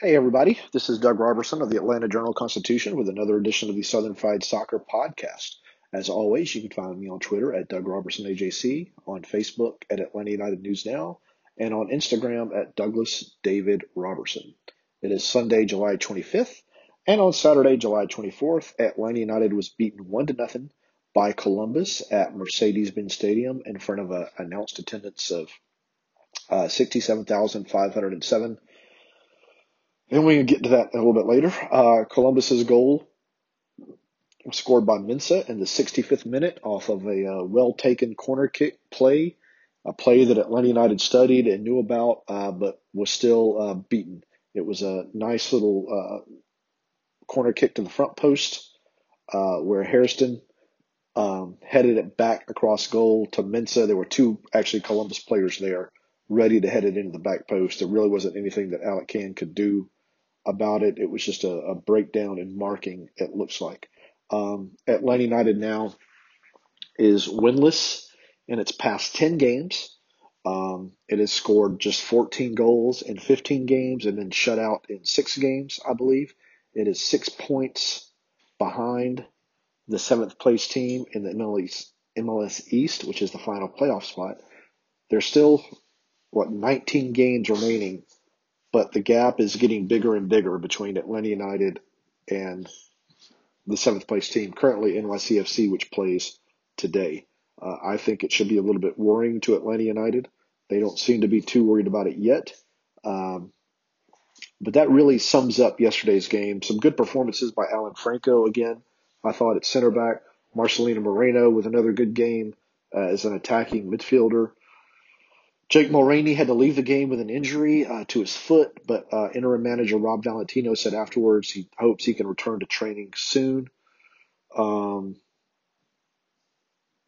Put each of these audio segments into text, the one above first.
Hey, everybody. This is Doug Robertson of the Atlanta Journal Constitution with another edition of the Southern Fried Soccer Podcast. As always, you can find me on Twitter at Doug Robertson AJC, on Facebook at Atlanta United News Now, and on Instagram at Douglas David Robertson. It is Sunday, July 25th, and on Saturday, July 24th, Atlanta United was beaten 1 to nothing by Columbus at Mercedes-Benz Stadium in front of an announced attendance of uh, 67,507. And we can get to that a little bit later. Uh, Columbus's goal was scored by Mensah in the 65th minute off of a uh, well taken corner kick play, a play that Atlanta United studied and knew about, uh, but was still uh, beaten. It was a nice little uh, corner kick to the front post uh, where Hairston um, headed it back across goal to Mensah. There were two actually Columbus players there ready to head it into the back post. There really wasn't anything that Alec Kann could do about it. It was just a, a breakdown in marking, it looks like. Um, Atlanta United now is winless in its past 10 games. Um, it has scored just 14 goals in 15 games and been shut out in six games, I believe. It is six points behind the seventh place team in the MLS, MLS East, which is the final playoff spot. There's still, what, 19 games remaining but the gap is getting bigger and bigger between Atlanta United and the seventh place team, currently NYCFC, which plays today. Uh, I think it should be a little bit worrying to Atlanta United. They don't seem to be too worried about it yet. Um, but that really sums up yesterday's game. Some good performances by Alan Franco again. I thought at center back. Marcelino Moreno with another good game uh, as an attacking midfielder. Jake Mulraney had to leave the game with an injury uh, to his foot, but uh, interim manager Rob Valentino said afterwards he hopes he can return to training soon. Um,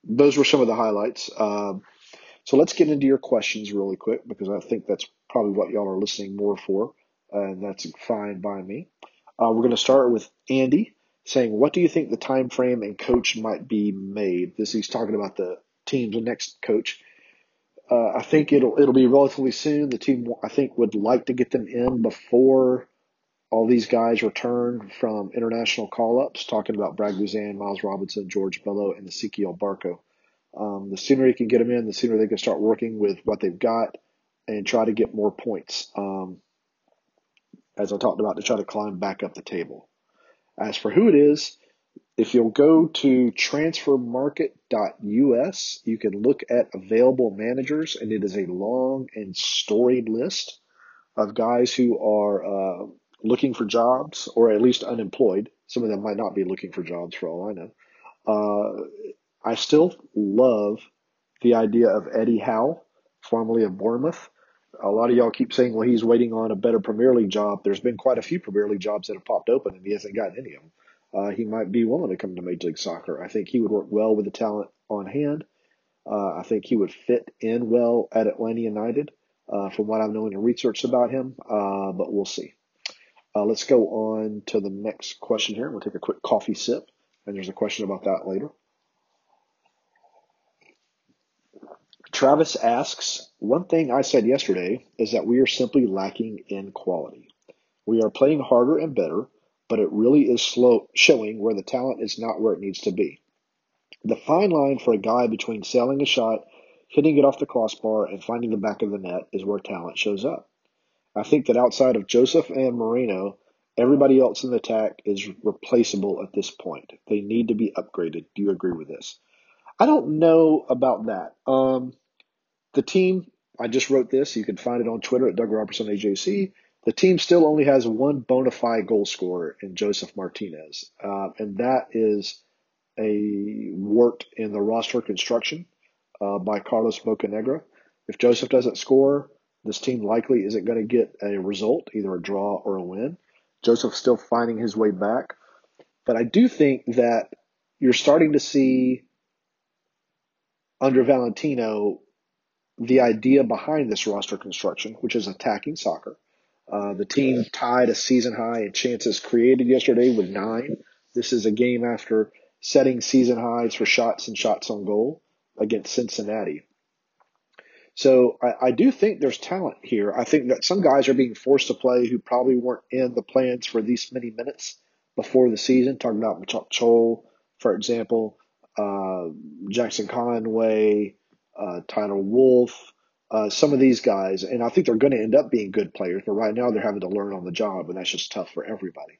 those were some of the highlights. Um, so let's get into your questions really quick because I think that's probably what y'all are listening more for, and that's fine by me. Uh, we're going to start with Andy saying, "What do you think the time frame and coach might be made?" This he's talking about the team's next coach. Uh, I think it'll it'll be relatively soon. The team I think would like to get them in before all these guys return from international call ups. Talking about Brad Guzan, Miles Robinson, George Bello, and Ezequiel Barco. Um, the sooner you can get them in, the sooner they can start working with what they've got and try to get more points. Um, as I talked about, to try to climb back up the table. As for who it is, if you'll go to transfermarkt.us, you can look at available managers, and it is a long and storied list of guys who are uh, looking for jobs or at least unemployed. Some of them might not be looking for jobs for all I know. Uh, I still love the idea of Eddie Howe, formerly of Bournemouth. A lot of y'all keep saying, well, he's waiting on a better Premier League job. There's been quite a few Premier League jobs that have popped open, and he hasn't gotten any of them uh, he might be willing to come to Major League Soccer. I think he would work well with the talent on hand. Uh, I think he would fit in well at Atlanta United, uh, from what I've known and researched about him. Uh, but we'll see. Uh, let's go on to the next question here. We'll take a quick coffee sip, and there's a question about that later. Travis asks, one thing I said yesterday is that we are simply lacking in quality. We are playing harder and better, but it really is slow showing where the talent is not where it needs to be. The fine line for a guy between selling a shot hitting it off the crossbar and finding the back of the net is where talent shows up. I think that outside of Josef and Moreno, everybody else in the attack is replaceable at this point. They need to be upgraded. Do you agree with this? I don't know about that. Um, the team, I just wrote this. You can find it on Twitter at Doug Robertson AJC. The team still only has one bona fide goal scorer in Josef Martinez, uh, and that is a worked in the roster construction uh, by Carlos Bocanegra. If Josef doesn't score, this team likely isn't going to get a result, either a draw or a win. Josef's still finding his way back. But I do think that you're starting to see under Valentino the idea behind this roster construction, which is attacking soccer. Uh, the team tied a season high in chances created yesterday with nine. This is a game after setting season highs for shots and shots on goal against Cincinnati. So I, I, do think there's talent here. I think that some guys are being forced to play who probably weren't in the plans for these many minutes before the season. Talking about Machop Chol, for example, uh, Jackson Conway, uh, Tyler Wolff, uh, some of these guys, and I think they're going to end up being good players. But right now they're having to learn on the job, and that's just tough for everybody.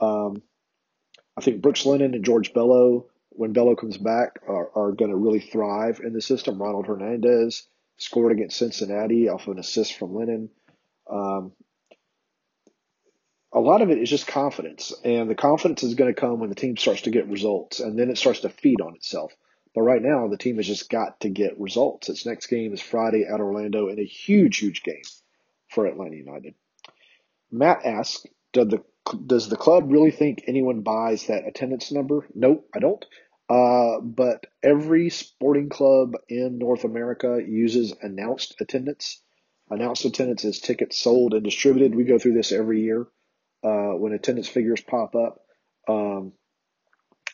Um, I think Brooks Lennon and George Bello, when Bello comes back, are, are going to really thrive in the system. Ronald Hernandez scored against Cincinnati off of an assist from Lennon. Um, a lot of it is just confidence, and the confidence is going to come when the team starts to get results, and then it starts to feed on itself. But right now, the team has just got to get results. Its next game is Friday at Orlando in a huge, huge game for Atlanta United. Matt asks, Did the, does the club really think anyone buys that attendance number? Nope, I don't. Uh, but every sporting club in North America uses announced attendance. Announced attendance is tickets sold and distributed. We go through this every year uh, when attendance figures pop up. Um,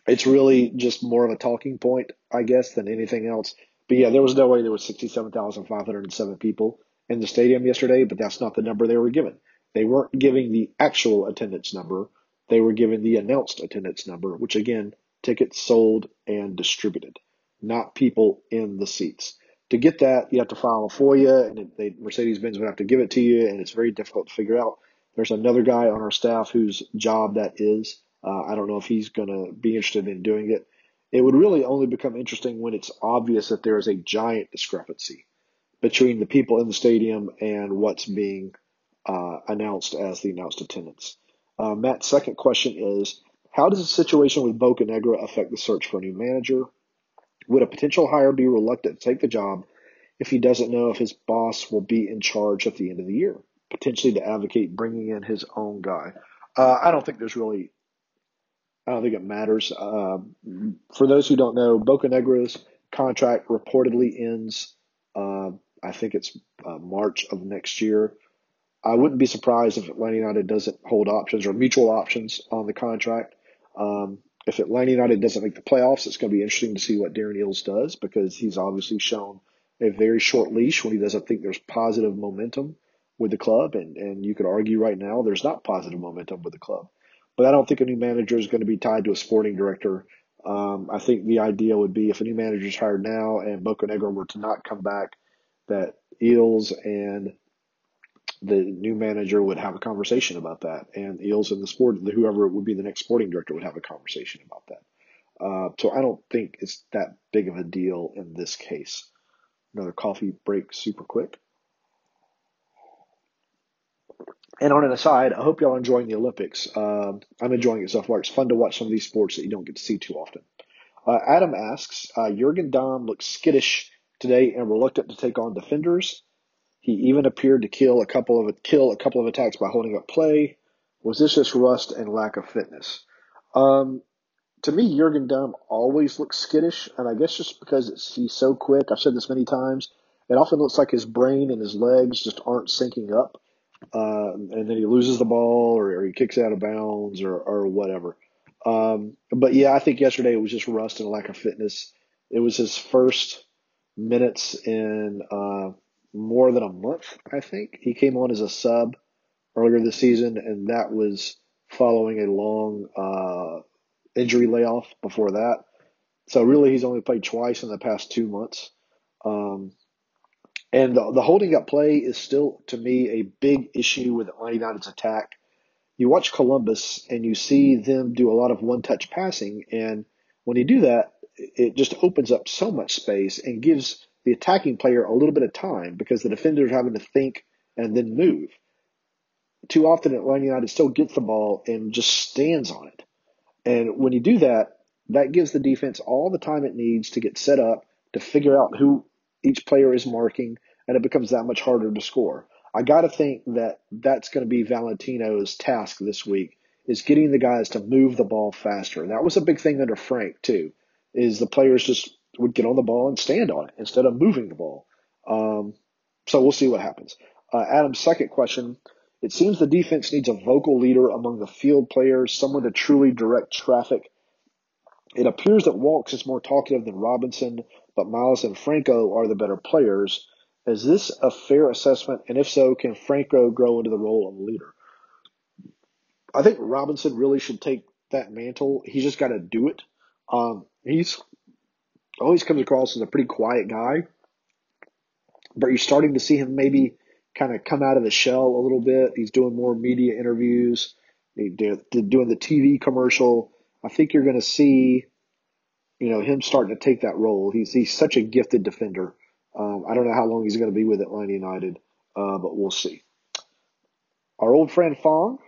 it's really just more of a talking point, I guess, than anything else. But yeah, there was no way there was 67,507 people in the stadium yesterday, but that's not the number they were given. They weren't giving the actual attendance number. They were given the announced attendance number, which again tickets sold and distributed, not people in the seats. To get that, you have to file a FOIA, and they, Mercedes-Benz would have to give it to you, and it's very difficult to figure out. There's another guy on our staff whose job that is. Uh, I don't know if he's going to be interested in doing it. It would really only become interesting when it's obvious that there is a giant discrepancy between the people in the stadium and what's being uh, announced as the announced attendance. Uh, Matt's second question is how does the situation with Bocanegra affect the search for a new manager? Would a potential hire be reluctant to take the job if he doesn't know if his boss will be in charge at the end of the year? Potentially to advocate bringing in his own guy. Uh, I don't think there's really, I don't think it matters. Uh, for those who don't know, Bocanegra's contract reportedly ends, uh, I think it's uh, March of next year. I wouldn't be surprised if Atlanta United doesn't hold options or mutual options on the contract. Um, if Atlanta United doesn't make the playoffs, it's going to be interesting to see what Darren Eales does because he's obviously shown a very short leash when he doesn't think there's positive momentum with the club. And, and you could argue right now there's not positive momentum with the club. But I don't think a new manager is going to be tied to a sporting director. Um, I think the idea would be if a new manager is hired now and Bocanegra were to not come back, that Eales and the new manager would have a conversation about that, and Eales and the sport, whoever would be the next sporting director, would have a conversation about that. Uh, so I don't think it's that big of a deal in this case. Another coffee break, super quick. And on an aside, I hope y'all are enjoying the Olympics. Um, I'm enjoying it so far. It's fun to watch some of these sports that you don't get to see too often. Uh, Adam asks, uh, Jurgen Damm looks skittish today and reluctant to take on defenders. He even appeared to kill a couple of kill a couple of attacks by holding up play. Was this just rust and lack of fitness? Um, to me, Jurgen Damm always looks skittish, and I guess just because he's so quick. I've said this many times. It often looks like his brain and his legs just aren't syncing up, uh, and then he loses the ball or, or, he kicks out of bounds or, or whatever. Um, but yeah, I think yesterday it was just rust and lack of fitness. It was his first minutes in uh, more than a month, I think. He came on as a sub earlier this season, and that was following a long uh, injury layoff before that. So really, he's only played twice in the past two months. Um, and the, the holding up play is still, to me, a big issue with Atlanta United's attack. You watch Columbus and you see them do a lot of one touch passing. And when you do that, it just opens up so much space and gives the attacking player a little bit of time because the defender is having to think and then move. Too often, Atlanta United still gets the ball and just stands on it. And when you do that, that gives the defense all the time it needs to get set up, to figure out who each player is marking, and it becomes that much harder to score. I got to think that that's going to be Valentino's task this week is getting the guys to move the ball faster. And that was a big thing under Frank too, is the players just would get on the ball and stand on it instead of moving the ball. Um, so we'll see what happens. Uh, Adam's second question. It seems the defense needs a vocal leader among the field players, someone to truly direct traffic. It appears that Walkes is more talkative than Robinson, but Miles and Franco are the better players. Is this a fair assessment? And if so, can Franco grow into the role of leader? I think Robinson really should take that mantle. He's just got to do it. Um, he's always comes across as a pretty quiet guy, but you're starting to see him maybe kind of come out of the shell a little bit. He's doing more media interviews, doing the TV commercial. I think you're going to see, you know, him starting to take that role. He's he's such a gifted defender. Um, I don't know how long he's going to be with Atlanta United, uh, but we'll see. Our old friend Fong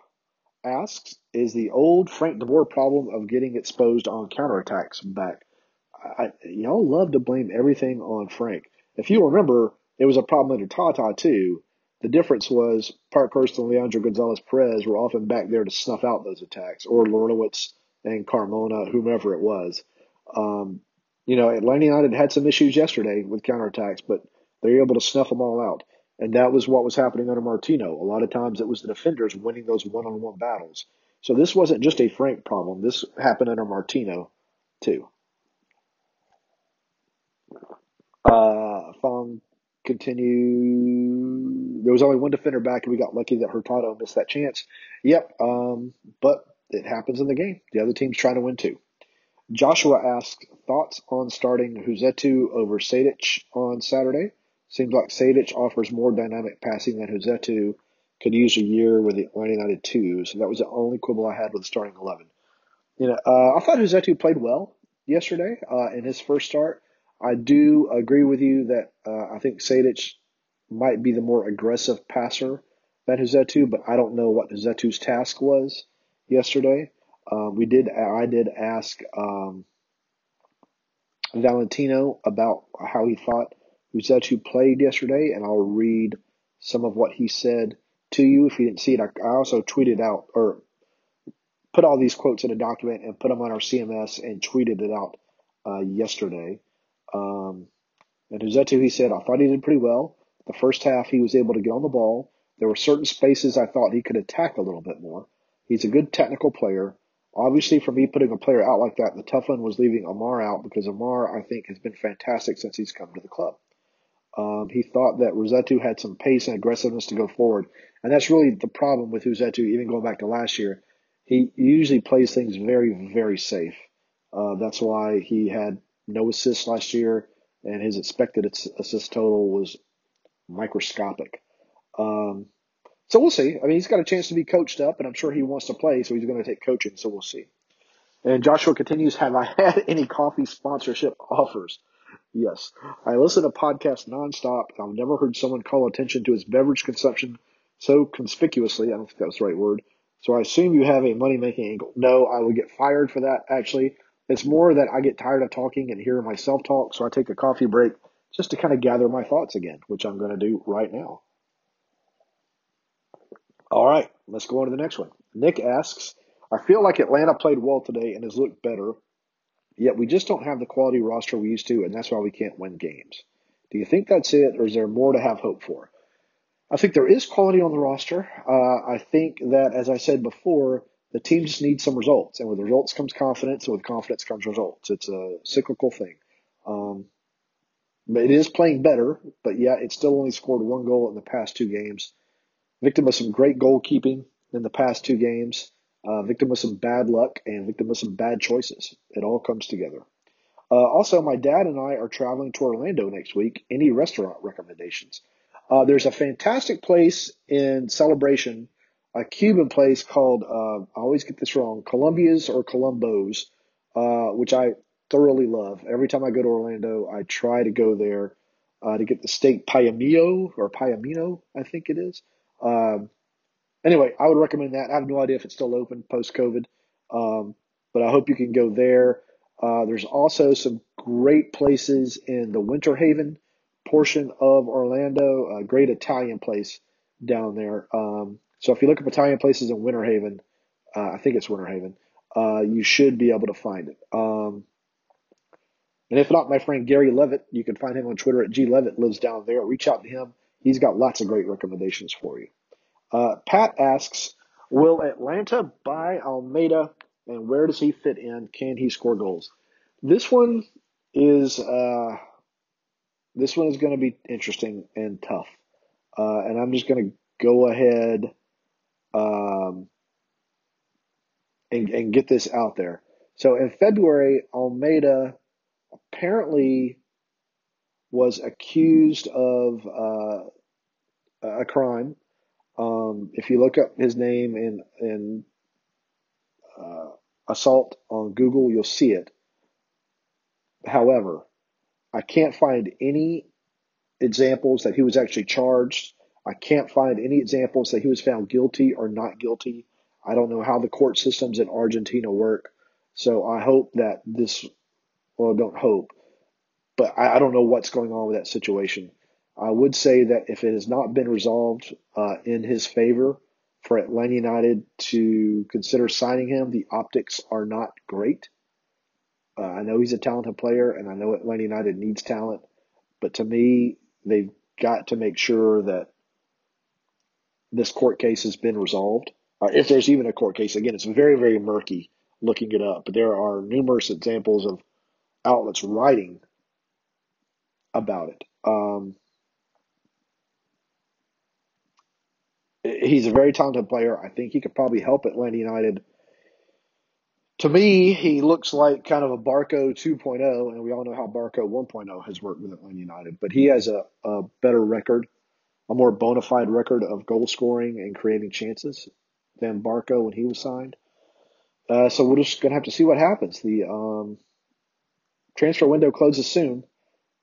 asks, is the old Frank DeBoer problem of getting exposed on counterattacks back? I, y'all love to blame everything on Frank. If you remember, it was a problem under Tata too. The difference was Parkhurst and Leandro Gonzalez Pirez were often back there to snuff out those attacks, or Larentowicz and Carmona, whomever it was. Um, you know, Atlanta United had some issues yesterday with counterattacks, but they were able to snuff them all out. And that was what was happening under Martino. A lot of times it was the defenders winning those one on one battles. So this wasn't just a Frank problem. This happened under Martino, too. Uh, Fong continue. There was only one defender back, and we got lucky that Hurtado missed that chance. Yep, um, but it happens in the game. The other team's trying to win too. Joshua asks thoughts on starting Rossetto over Sejdic on Saturday. Seems like Sejdic offers more dynamic passing than Rossetto could use a year with the Atlanta United two. So that was the only quibble I had with starting eleven. You know, uh, I thought Rossetto played well yesterday uh, in his first start. I do agree with you that uh, I think Sejdic might be the more aggressive passer than Rossetto, but I don't know what Rossetto's task was yesterday. Um, we did, I did ask um, Valentino about how he thought Rossetto played yesterday, and I'll read some of what he said to you. If you didn't see it, I, I also tweeted out or put all these quotes in a document and put them on our CMS and tweeted it out uh, yesterday. Um, and Rossetto, he said, I thought he did pretty well. The first half, he was able to get on the ball. There were certain spaces I thought he could attack a little bit more. He's a good technical player. Obviously, for me putting a player out like that, the tough one was leaving Amar out because Amar, I think, has been fantastic since he's come to the club. Um, he thought that Rossetto had some pace and aggressiveness to go forward. And that's really the problem with Rossetto, even going back to last year. He usually plays things very, very safe. Uh, that's why he had no assists last year, and his expected assist total was microscopic. Um, so we'll see. I mean, he's got a chance to be coached up, and I'm sure he wants to play, so he's going to take coaching. So we'll see. And Joshua continues, have I had any coffee sponsorship offers? Yes. I listen to podcasts nonstop. I've never heard someone call attention to his beverage consumption so conspicuously. I don't think that was the right word. So I assume you have a money making angle. No, I will get fired for that, actually. It's more that I get tired of talking and hearing myself talk, so I take a coffee break just to kind of gather my thoughts again, which I'm going to do right now. All right, let's go on to the next one. Nick asks, I feel like Atlanta played well today and has looked better, yet we just don't have the quality roster we used to, and that's why we can't win games. Do you think that's it, or is there more to have hope for? I think there is quality on the roster. Uh, I think that, as I said before, the team just needs some results, and with results comes confidence, and with confidence comes results. It's a cyclical thing. Um, but it is playing better, but yeah, it still only scored one goal in the past two games. Victim of some great goalkeeping in the past two games. Uh, victim of some bad luck and victim of some bad choices. It all comes together. Uh, also, my dad and I are traveling to Orlando next week. Any restaurant recommendations? Uh, there's a fantastic place in Celebration, a Cuban place called, uh, I always get this wrong, Columbia's or Columbo's, uh, which I thoroughly love. Every time I go to Orlando, I try to go there uh, to get the steak payamillo or payamino, I think it is. Um, anyway, I would recommend that. I have no idea if it's still open post COVID, um, but I hope you can go there. Uh, there's also some great places in the Winter Haven portion of Orlando, a great Italian place down there. Um, so if you look up Italian places in Winter Haven, uh, I think it's Winter Haven, uh, you should be able to find it. Um, and if not, my friend Gary Levitt, you can find him on Twitter at G Levitt, lives down there. Reach out to him. He's got lots of great recommendations for you. Uh, Pat asks, will Atlanta buy Almada and where does he fit in? Can he score goals? This one is, uh, this one is going to be interesting and tough. Uh, and I'm just going to go ahead, um, and, and get this out there. So in February, Almada apparently was accused of uh, a crime. Um, if you look up his name in in uh, assault on Google, you'll see it. However, I can't find any examples that he was actually charged. I can't find any examples that he was found guilty or not guilty. I don't know how the court systems in Argentina work. So I hope that this well, don't hope, but I, I, don't know what's going on with that situation. I would say that if it has not been resolved uh, in his favor for Atlanta United to consider signing him, the optics are not great. Uh, I know he's a talented player, and I know Atlanta United needs talent, but to me, they've got to make sure that this court case has been resolved. Uh, if there's even a court case, again, it's very, very murky looking it up, but there are numerous examples of outlets writing about it. Um, he's a very talented player. I think he could probably help Atlanta United. To me, he looks like kind of a Barco 2.0, and we all know how Barco 1.0 has worked with Atlanta United. But he has a, a better record, a more bona fide record of goal scoring and creating chances than Barco when he was signed. Uh, so we're just going to have to see what happens. The um, transfer window closes soon.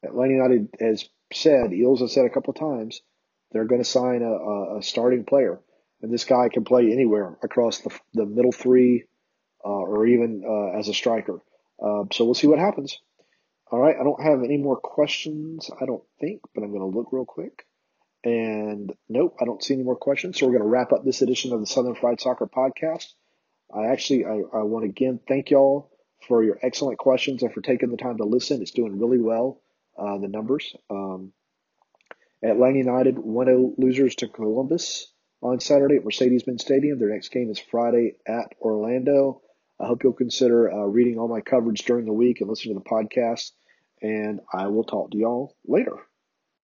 Atlanta United has said, Eales have said a couple of times, they're going to sign a, a, starting player. And this guy can play anywhere across the, the middle three uh, or even uh, as a striker. Uh, so we'll see what happens. All right. I don't have any more questions, I don't think, but I'm going to look real quick. And nope, I don't see any more questions. So we're going to wrap up this edition of the Southern Fried Soccer podcast. I actually, I, I want to again thank y'all for your excellent questions and for taking the time to listen. It's doing really well, uh, the numbers. Um, Atlanta United 1 0 losers to Columbus on Saturday at Mercedes Benz Stadium. Their next game is Friday at Orlando. I hope you'll consider uh, reading all my coverage during the week and listen to the podcast. And I will talk to y'all later.